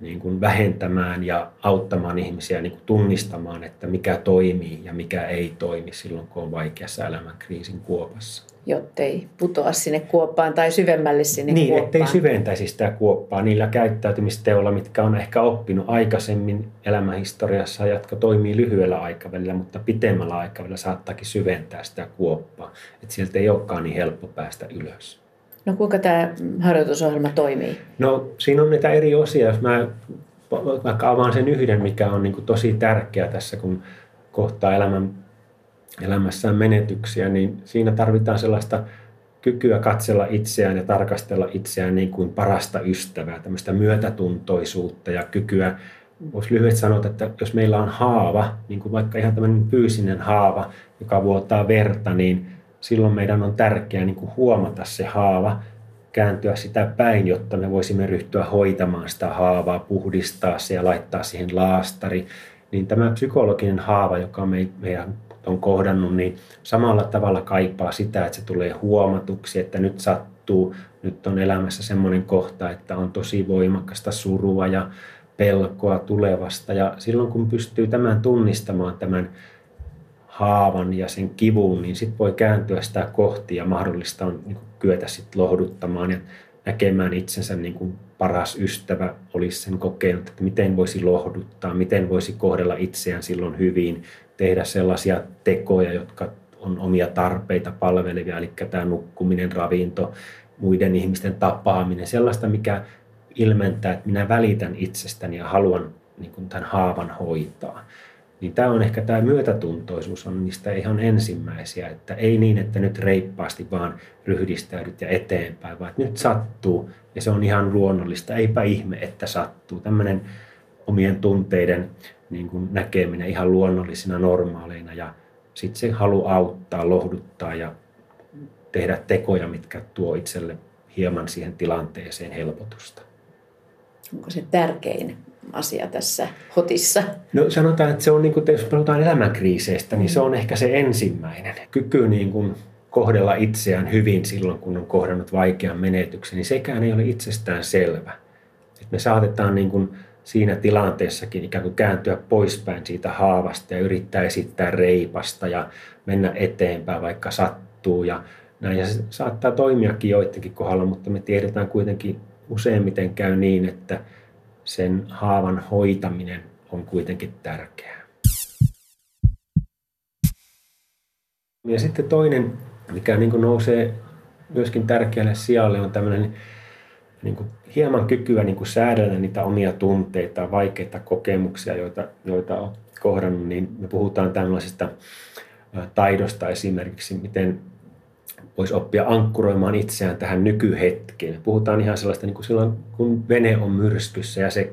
niin kuin vähentämään ja auttamaan ihmisiä niin kuin tunnistamaan, että mikä toimii ja mikä ei toimi silloin, kun on vaikeassa elämänkriisin kuopassa. Jottei putoa sinne kuoppaan tai syvemmälle sinne niin, kuoppaan. ettei syventäisi sitä kuoppaa niillä käyttäytymisteoilla, mitkä on ehkä oppinut aikaisemmin elämänhistoriassa, jotka toimii lyhyellä aikavälillä, mutta pitemmällä aikavälillä saattaakin syventää sitä kuoppaa. Että sieltä ei olekaan niin helppo päästä ylös. No kuinka tämä harjoitusohjelma toimii? No siinä on niitä eri osia. Jos mä vaikka avaan sen yhden, mikä on niin tosi tärkeä tässä, kun kohtaa elämän, elämässään menetyksiä, niin siinä tarvitaan sellaista kykyä katsella itseään ja tarkastella itseään niin kuin parasta ystävää, tämmöistä myötätuntoisuutta ja kykyä voisi lyhyesti sanoa, että jos meillä on haava, niin kuin vaikka ihan tämmöinen fyysinen haava, joka vuotaa verta, niin silloin meidän on tärkeää niin kuin huomata se haava, kääntyä sitä päin, jotta me voisimme ryhtyä hoitamaan sitä haavaa, puhdistaa se ja laittaa siihen laastari. Niin tämä psykologinen haava, joka me, meidän on kohdannut, niin samalla tavalla kaipaa sitä, että se tulee huomatuksi, että nyt sattuu, nyt on elämässä semmoinen kohta, että on tosi voimakasta surua ja pelkoa tulevasta. Ja silloin kun pystyy tämän tunnistamaan, tämän haavan ja sen kivun, niin sitten voi kääntyä sitä kohti ja mahdollista on niin kuin, kyetä sitten lohduttamaan ja näkemään itsensä niin kuin paras ystävä olisi sen kokenut, että miten voisi lohduttaa, miten voisi kohdella itseään silloin hyvin, tehdä sellaisia tekoja, jotka on omia tarpeita palvelevia, eli tämä nukkuminen, ravinto, muiden ihmisten tapaaminen, sellaista, mikä ilmentää, että minä välitän itsestäni ja haluan niin kuin tämän haavan hoitaa. Niin tämä on ehkä tämä myötätuntoisuus on niistä ihan ensimmäisiä, että ei niin, että nyt reippaasti vaan ryhdistäydyt ja eteenpäin, vaan että nyt sattuu ja se on ihan luonnollista, eipä ihme, että sattuu. Tämmöinen omien tunteiden niin kuin näkeminen ihan luonnollisina normaaleina ja sitten se halu auttaa, lohduttaa ja tehdä tekoja, mitkä tuo itselle hieman siihen tilanteeseen helpotusta. Onko se tärkein asia tässä hotissa? No sanotaan, että se on, niin kuin, jos puhutaan elämänkriiseistä, niin se on ehkä se ensimmäinen. Kyky niin kuin, kohdella itseään hyvin silloin, kun on kohdannut vaikean menetyksen, niin sekään ei ole itsestään selvä. Et me saatetaan niin kuin, siinä tilanteessakin ikään kuin kääntyä poispäin siitä haavasta ja yrittää esittää reipasta ja mennä eteenpäin, vaikka sattuu. Ja, näin. ja se saattaa toimiakin joidenkin kohdalla, mutta me tiedetään kuitenkin useimmiten käy niin, että sen haavan hoitaminen on kuitenkin tärkeää. Ja sitten toinen, mikä niin nousee myöskin tärkeälle sijalle, on tämmöinen niin kuin hieman kykyä niin kuin säädellä niitä omia tunteita, vaikeita kokemuksia, joita, joita on kohdannut, niin me puhutaan tällaisesta taidosta esimerkiksi, miten voisi oppia ankkuroimaan itseään tähän nykyhetkeen. Puhutaan ihan sellaista niin kuin silloin, kun vene on myrskyssä ja se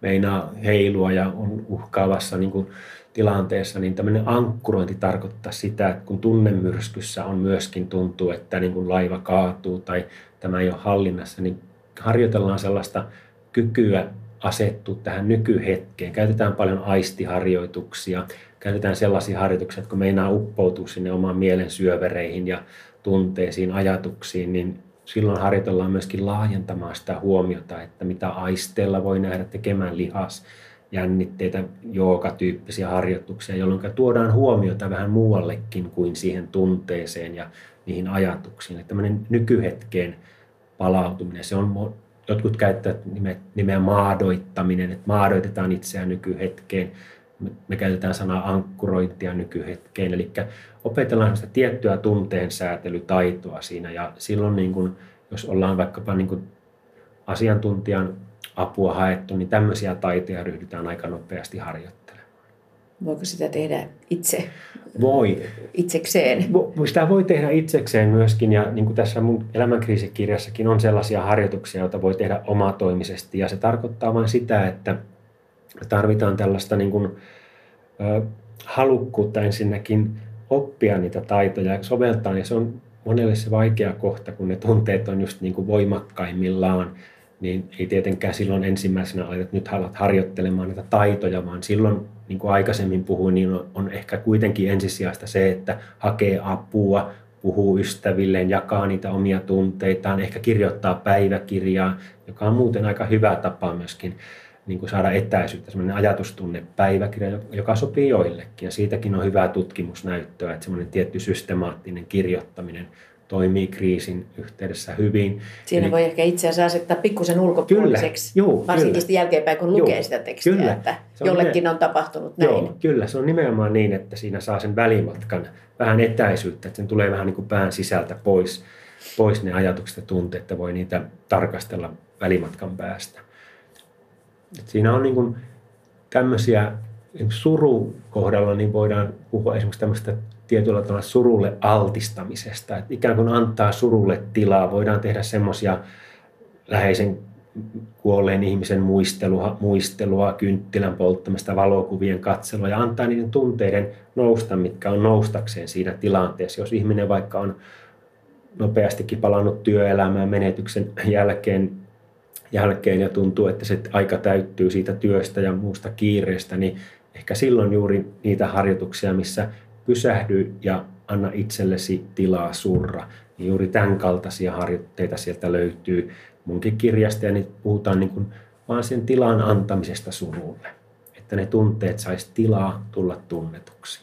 meinaa heilua ja on uhkaavassa niin kuin tilanteessa, niin tämmöinen ankkurointi tarkoittaa sitä, että kun tunnemyrskyssä on myöskin tuntuu, että niin kuin laiva kaatuu tai tämä ei ole hallinnassa, niin harjoitellaan sellaista kykyä asettua tähän nykyhetkeen. Käytetään paljon aistiharjoituksia, käytetään sellaisia harjoituksia, että kun meinaa uppoutua sinne omaan mielen syövereihin ja tunteisiin, ajatuksiin, niin silloin harjoitellaan myöskin laajentamaan sitä huomiota, että mitä aisteella voi nähdä tekemään lihas, jännitteitä, jookatyyppisiä harjoituksia, jolloin tuodaan huomiota vähän muuallekin kuin siihen tunteeseen ja niihin ajatuksiin. Että tämmöinen nykyhetkeen palautuminen, se on, jotkut käyttävät nimeä maadoittaminen, että maadoitetaan itseään nykyhetkeen. Me käytetään sanaa ankkurointia nykyhetkeen, eli opetellaan sitä tiettyä tunteen säätelytaitoa siinä ja silloin niin kuin, jos ollaan vaikkapa niin kuin asiantuntijan apua haettu, niin tämmöisiä taitoja ryhdytään aika nopeasti harjoittelemaan. Voiko sitä tehdä itse? Voi. Itsekseen? Sitä voi tehdä itsekseen myöskin ja niin kuin tässä mun elämänkriisikirjassakin on sellaisia harjoituksia, joita voi tehdä omatoimisesti ja se tarkoittaa vain sitä, että tarvitaan tällaista niin kuin, halukkuutta ensinnäkin oppia niitä taitoja ja soveltaa. Ja se on monelle se vaikea kohta, kun ne tunteet on just niin kuin voimakkaimmillaan, niin ei tietenkään silloin ensimmäisenä aleta, että nyt alat harjoittelemaan niitä taitoja, vaan silloin, niin kuin aikaisemmin puhuin, niin on, on ehkä kuitenkin ensisijaista se, että hakee apua, puhuu ystävilleen, jakaa niitä omia tunteitaan, ehkä kirjoittaa päiväkirjaa, joka on muuten aika hyvä tapa myöskin niin kuin saada etäisyyttä, semmoinen ajatustunnepäiväkirja, joka sopii joillekin. Ja siitäkin on hyvää tutkimusnäyttöä, että semmoinen tietty systemaattinen kirjoittaminen toimii kriisin yhteydessä hyvin. Siinä Eli, voi ehkä itse asiassa asettaa pikkusen ulkopuoliseksi, kyllä, juu, varsinkin kyllä. jälkeenpäin, kun lukee juu, sitä tekstiä, kyllä. että on jollekin on tapahtunut näin. Joo, kyllä, se on nimenomaan niin, että siinä saa sen välimatkan vähän etäisyyttä, että sen tulee vähän niin kuin pään sisältä pois, pois ne ajatukset ja tunteet, että voi niitä tarkastella välimatkan päästä. Et siinä on niin tämmöisiä suru kohdalla niin voidaan puhua esimerkiksi tämmöistä tietyllä tavalla surulle altistamisesta. Että ikään kuin antaa surulle tilaa. Voidaan tehdä semmoisia läheisen kuolleen ihmisen muistelua, muistelua, kynttilän polttamista, valokuvien katselua ja antaa niiden tunteiden nousta, mitkä on noustakseen siinä tilanteessa. Jos ihminen vaikka on nopeastikin palannut työelämään menetyksen jälkeen, jälkeen ja tuntuu, että se aika täyttyy siitä työstä ja muusta kiireestä, niin ehkä silloin juuri niitä harjoituksia, missä pysähdy ja anna itsellesi tilaa surra. Niin juuri tämän kaltaisia harjoitteita sieltä löytyy munkin kirjasta ja niin puhutaan niin kuin vaan sen tilan antamisesta surulle. Että ne tunteet saisi tilaa tulla tunnetuksi.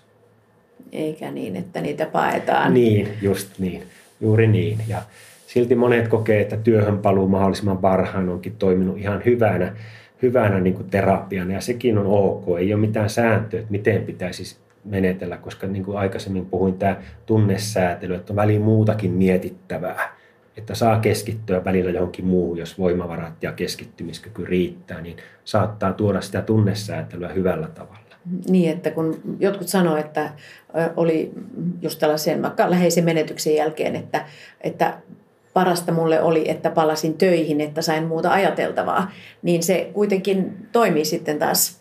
Eikä niin, että niitä paetaan. Niin, just niin. Juuri niin. Ja silti monet kokee, että työhön paluu mahdollisimman varhain onkin toiminut ihan hyvänä, hyvänä niin kuin terapiana ja sekin on ok. Ei ole mitään sääntöä, että miten pitäisi menetellä, koska niin kuin aikaisemmin puhuin, tämä tunnesäätely, että on väliin muutakin mietittävää, että saa keskittyä välillä johonkin muuhun, jos voimavarat ja keskittymiskyky riittää, niin saattaa tuoda sitä tunnesäätelyä hyvällä tavalla. Niin, että kun jotkut sanoo, että oli just tällaisen vaikka läheisen menetyksen jälkeen, että, että parasta mulle oli, että palasin töihin, että sain muuta ajateltavaa, niin se kuitenkin toimii sitten taas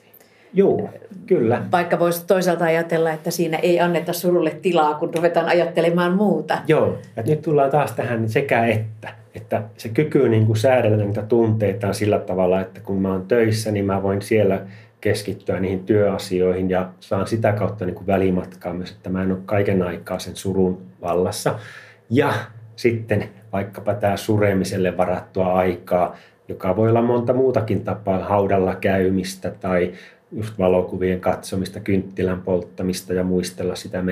Joo, kyllä. Vaikka voisi toisaalta ajatella, että siinä ei anneta surulle tilaa, kun ruvetaan ajattelemaan muuta. Joo, ja nyt tullaan taas tähän sekä että. Että se kyky niin kuin säädellä niitä tunteita on sillä tavalla, että kun mä oon töissä, niin mä voin siellä keskittyä niihin työasioihin ja saan sitä kautta niin kuin välimatkaa myös, että mä en ole kaiken aikaa sen surun vallassa. Ja sitten vaikkapa tämä suremiselle varattua aikaa, joka voi olla monta muutakin tapaa, haudalla käymistä tai just valokuvien katsomista, kynttilän polttamista ja muistella sitä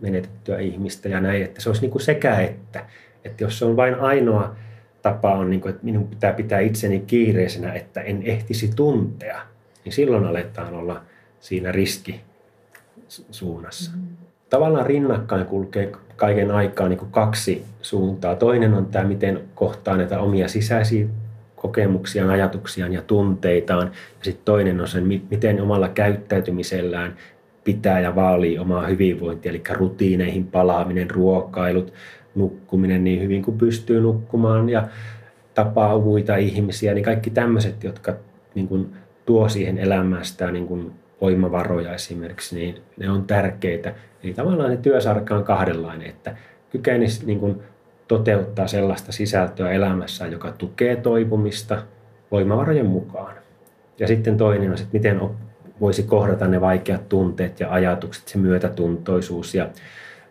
menetettyä ihmistä ja näin, että se olisi niin kuin sekä että. Että jos se on vain ainoa tapa on, niin kuin, että minun pitää pitää itseni kiireisenä, että en ehtisi tuntea, niin silloin aletaan olla siinä riskisuunnassa. Mm. Tavallaan rinnakkain kulkee kaiken aikaa niin kuin kaksi suuntaa. Toinen on tämä, miten kohtaa näitä omia sisäisiä kokemuksiaan, ajatuksiaan ja tunteitaan. Ja sitten toinen on se, miten omalla käyttäytymisellään pitää ja vaalii omaa hyvinvointia, eli rutiineihin palaaminen, ruokailut, nukkuminen niin hyvin kuin pystyy nukkumaan ja tapaa muita ihmisiä, niin kaikki tämmöiset, jotka niin kuin tuo siihen elämästään niin kuin voimavaroja esimerkiksi, niin ne on tärkeitä. Eli tavallaan ne työsarka on kahdenlainen, että kykenisi niin kuin toteuttaa sellaista sisältöä elämässä, joka tukee toipumista voimavarojen mukaan. Ja sitten toinen on, että miten voisi kohdata ne vaikeat tunteet ja ajatukset, se myötätuntoisuus ja,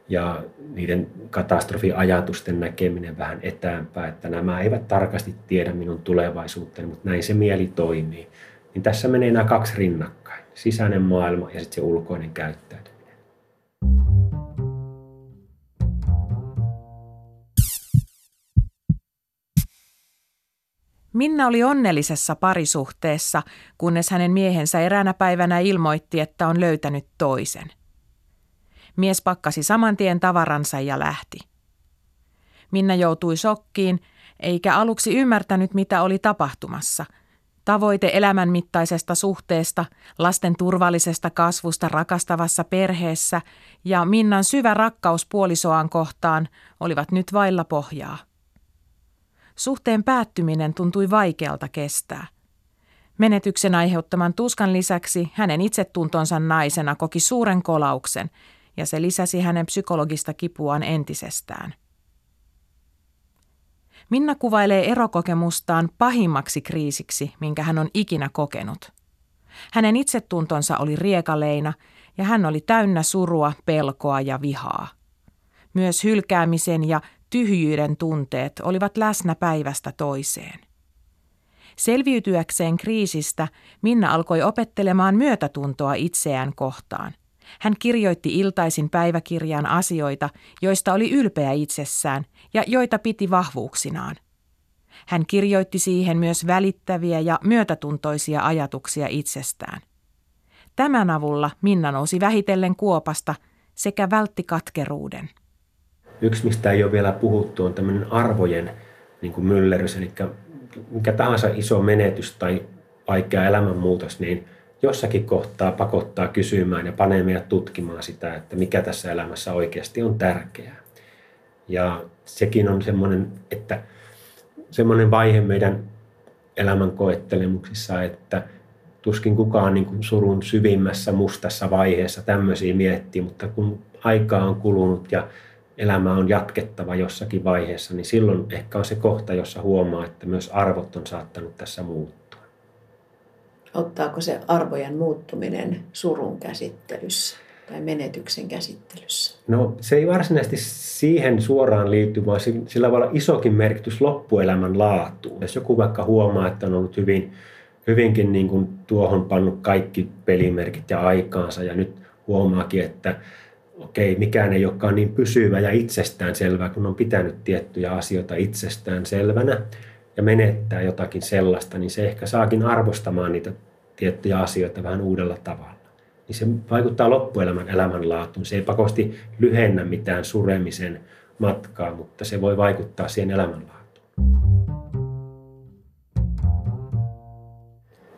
ja niiden katastrofiajatusten näkeminen vähän etäämpää, että nämä eivät tarkasti tiedä minun tulevaisuuttani, mutta näin se mieli toimii. Niin tässä menee nämä kaksi rinnakkain, sisäinen maailma ja sitten se ulkoinen käyttäytyminen. Minna oli onnellisessa parisuhteessa, kunnes hänen miehensä eräänä päivänä ilmoitti, että on löytänyt toisen. Mies pakkasi saman tien tavaransa ja lähti. Minna joutui shokkiin, eikä aluksi ymmärtänyt, mitä oli tapahtumassa. Tavoite elämän mittaisesta suhteesta, lasten turvallisesta kasvusta rakastavassa perheessä ja Minnan syvä rakkaus puolisoaan kohtaan olivat nyt vailla pohjaa. Suhteen päättyminen tuntui vaikealta kestää. Menetyksen aiheuttaman tuskan lisäksi hänen itsetuntonsa naisena koki suuren kolauksen ja se lisäsi hänen psykologista kipuaan entisestään. Minna kuvailee erokokemustaan pahimmaksi kriisiksi, minkä hän on ikinä kokenut. Hänen itsetuntonsa oli riekaleina ja hän oli täynnä surua, pelkoa ja vihaa. Myös hylkäämisen ja tyhjyyden tunteet olivat läsnä päivästä toiseen. Selviytyäkseen kriisistä Minna alkoi opettelemaan myötätuntoa itseään kohtaan. Hän kirjoitti iltaisin päiväkirjaan asioita, joista oli ylpeä itsessään ja joita piti vahvuuksinaan. Hän kirjoitti siihen myös välittäviä ja myötätuntoisia ajatuksia itsestään. Tämän avulla Minna nousi vähitellen kuopasta sekä vältti katkeruuden. Yksi, mistä ei ole vielä puhuttu, on tämmöinen arvojen niin kuin myllerys, eli mikä tahansa iso menetys tai vaikea elämänmuutos, niin jossakin kohtaa pakottaa kysymään ja panee meidät tutkimaan sitä, että mikä tässä elämässä oikeasti on tärkeää. Ja sekin on semmoinen, että semmoinen vaihe meidän elämän koettelemuksissa, että tuskin kukaan niin kuin surun syvimmässä mustassa vaiheessa tämmöisiä miettii, mutta kun aikaa on kulunut ja elämä on jatkettava jossakin vaiheessa, niin silloin ehkä on se kohta, jossa huomaa, että myös arvot on saattanut tässä muuttua. Ottaako se arvojen muuttuminen surun käsittelyssä tai menetyksen käsittelyssä? No se ei varsinaisesti siihen suoraan liity, vaan sillä voi olla isokin merkitys loppuelämän laatuun. Jos joku vaikka huomaa, että on ollut hyvin, hyvinkin niin kuin tuohon pannut kaikki pelimerkit ja aikaansa ja nyt huomaakin, että okei, mikään ei olekaan niin pysyvä ja itsestään selvää, kun on pitänyt tiettyjä asioita itsestään selvänä ja menettää jotakin sellaista, niin se ehkä saakin arvostamaan niitä tiettyjä asioita vähän uudella tavalla. Niin se vaikuttaa loppuelämän elämänlaatuun. Se ei pakosti lyhennä mitään suremisen matkaa, mutta se voi vaikuttaa siihen elämänlaatuun.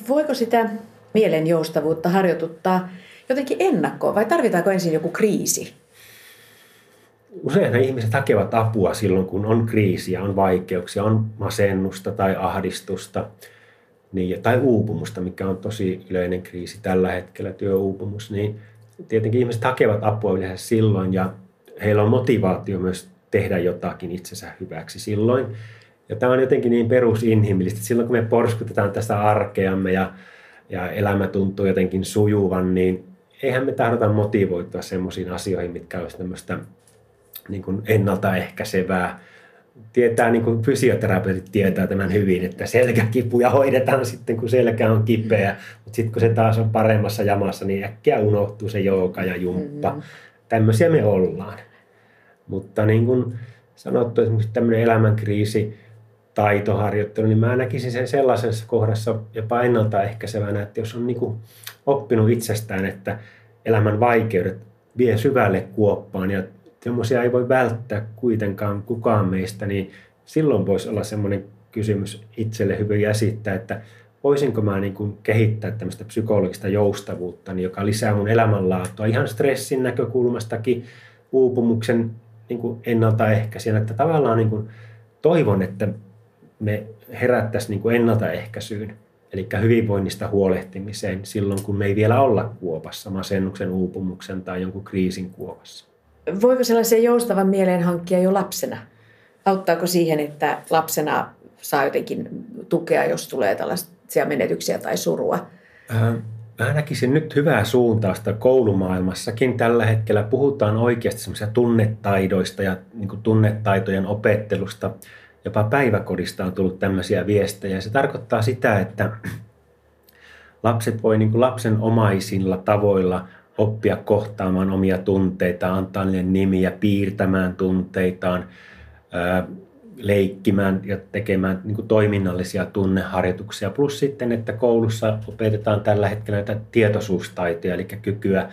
Voiko sitä mielen joustavuutta harjoituttaa jotenkin ennakkoon vai tarvitaanko ensin joku kriisi? Usein ihmiset hakevat apua silloin, kun on kriisiä, on vaikeuksia, on masennusta tai ahdistusta niin, tai uupumusta, mikä on tosi yleinen kriisi tällä hetkellä, työuupumus. Niin tietenkin ihmiset hakevat apua yleensä silloin ja heillä on motivaatio myös tehdä jotakin itsensä hyväksi silloin. Ja tämä on jotenkin niin perusinhimillistä, että silloin kun me porskutetaan tästä arkeamme ja, ja elämä tuntuu jotenkin sujuvan, niin eihän me tahdota motivoitua semmoisiin asioihin, mitkä olisi tämmöistä niin kuin ennaltaehkäisevää. Tietää, niin kuin fysioterapeutit tietää tämän hyvin, että selkäkipuja hoidetaan sitten, kun selkä on kipeä. Mutta sitten kun se taas on paremmassa jamassa, niin äkkiä unohtuu se jooga ja jumppa. Mm. Tämmöisiä me ollaan. Mutta niin kuin sanottu, esimerkiksi tämmöinen elämänkriisi, taitoharjoittelu, niin mä näkisin sen sellaisessa kohdassa jopa ennaltaehkäisevänä, että jos on niin kuin oppinut itsestään, että elämän vaikeudet vie syvälle kuoppaan ja semmoisia ei voi välttää kuitenkaan kukaan meistä, niin silloin voisi olla semmoinen kysymys itselle hyvin esittää, että voisinko mä niin kuin kehittää tämmöistä psykologista joustavuutta, niin joka lisää mun elämänlaatua ihan stressin näkökulmastakin, uupumuksen niin kuin ennaltaehkäisijänä, että tavallaan niin kuin toivon, että me herättäisiin niin kuin ennaltaehkäisyyn, eli hyvinvoinnista huolehtimiseen silloin, kun me ei vielä olla kuopassa, masennuksen, uupumuksen tai jonkun kriisin kuopassa. Voiko sellaisen joustavan mieleen hankkia jo lapsena? Auttaako siihen, että lapsena saa jotenkin tukea, jos tulee tällaisia menetyksiä tai surua? Äh, mä näkisin nyt hyvää suuntausta koulumaailmassakin. Tällä hetkellä puhutaan oikeasti semmoisia tunnetaidoista ja niin tunnetaitojen opettelusta – jopa päiväkodista on tullut tämmöisiä viestejä. Se tarkoittaa sitä, että lapset voi niin kuin lapsen omaisilla tavoilla oppia kohtaamaan omia tunteita, antaa niille nimiä, piirtämään tunteitaan, leikkimään ja tekemään niin kuin toiminnallisia tunneharjoituksia. Plus sitten, että koulussa opetetaan tällä hetkellä näitä tietoisuustaitoja, eli kykyä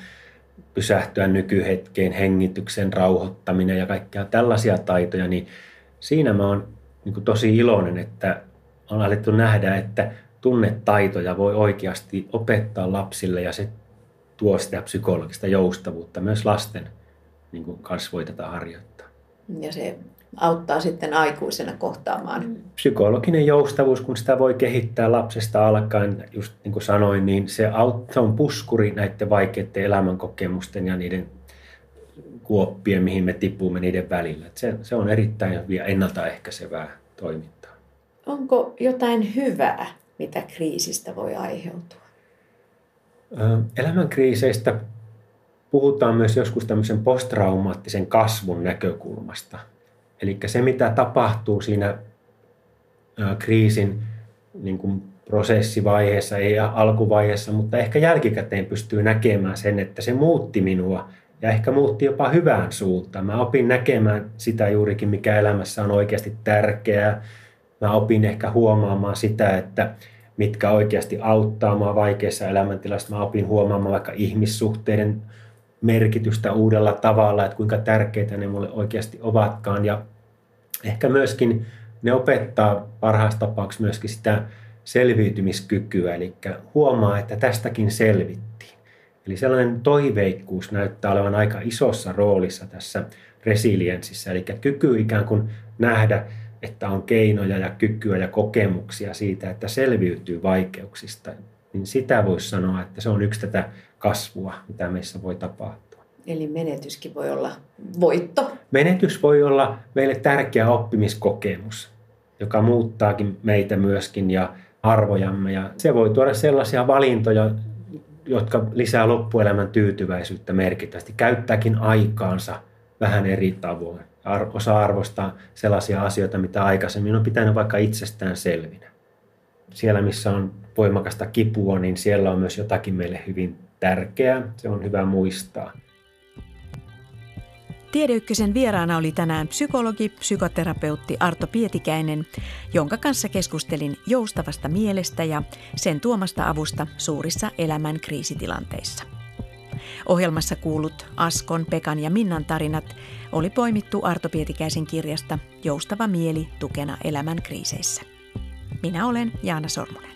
pysähtyä nykyhetkeen, hengityksen rauhoittaminen ja kaikkea tällaisia taitoja, niin siinä mä oon niin kuin tosi iloinen, että on alettu nähdä, että tunnetaitoja voi oikeasti opettaa lapsille ja se tuo sitä psykologista joustavuutta myös lasten niin kuin kanssa voi tätä harjoittaa. Ja se auttaa sitten aikuisena kohtaamaan. Psykologinen joustavuus, kun sitä voi kehittää lapsesta alkaen, just niin kuin sanoin, niin se, auttaa, on puskuri näiden vaikeiden elämänkokemusten ja niiden kuoppien, mihin me tipumme niiden välillä. Se, se on erittäin hyviä ennaltaehkäisevää toimintaa. Onko jotain hyvää, mitä kriisistä voi aiheutua? Elämän kriiseistä puhutaan myös joskus tämmöisen posttraumaattisen kasvun näkökulmasta. Eli se, mitä tapahtuu siinä kriisin niin kuin prosessivaiheessa, ei alkuvaiheessa, mutta ehkä jälkikäteen pystyy näkemään sen, että se muutti minua ja ehkä muutti jopa hyvään suuntaan. Mä opin näkemään sitä juurikin, mikä elämässä on oikeasti tärkeää. Mä opin ehkä huomaamaan sitä, että mitkä oikeasti auttaa mua vaikeissa elämäntilanteissa. Mä opin huomaamaan vaikka ihmissuhteiden merkitystä uudella tavalla, että kuinka tärkeitä ne mulle oikeasti ovatkaan. Ja ehkä myöskin ne opettaa parhaassa tapauksessa myöskin sitä selviytymiskykyä, eli huomaa, että tästäkin selvittiin. Eli sellainen toiveikkuus näyttää olevan aika isossa roolissa tässä resilienssissä, eli kyky ikään kuin nähdä, että on keinoja ja kykyä ja kokemuksia siitä, että selviytyy vaikeuksista, niin sitä voisi sanoa, että se on yksi tätä kasvua, mitä meissä voi tapahtua. Eli menetyskin voi olla voitto. Menetys voi olla meille tärkeä oppimiskokemus, joka muuttaakin meitä myöskin ja arvojamme. Ja se voi tuoda sellaisia valintoja, jotka lisää loppuelämän tyytyväisyyttä merkittävästi. Käyttääkin aikaansa vähän eri tavoin. Osa arvostaa sellaisia asioita, mitä aikaisemmin on pitänyt vaikka itsestään selvinä. Siellä, missä on voimakasta kipua, niin siellä on myös jotakin meille hyvin tärkeää. Se on hyvä muistaa. Tiedeykkösen vieraana oli tänään psykologi, psykoterapeutti Arto Pietikäinen, jonka kanssa keskustelin joustavasta mielestä ja sen tuomasta avusta suurissa elämän kriisitilanteissa. Ohjelmassa kuulut Askon, Pekan ja Minnan tarinat oli poimittu Arto Pietikäisen kirjasta Joustava mieli tukena elämän kriiseissä. Minä olen Jaana Sormunen.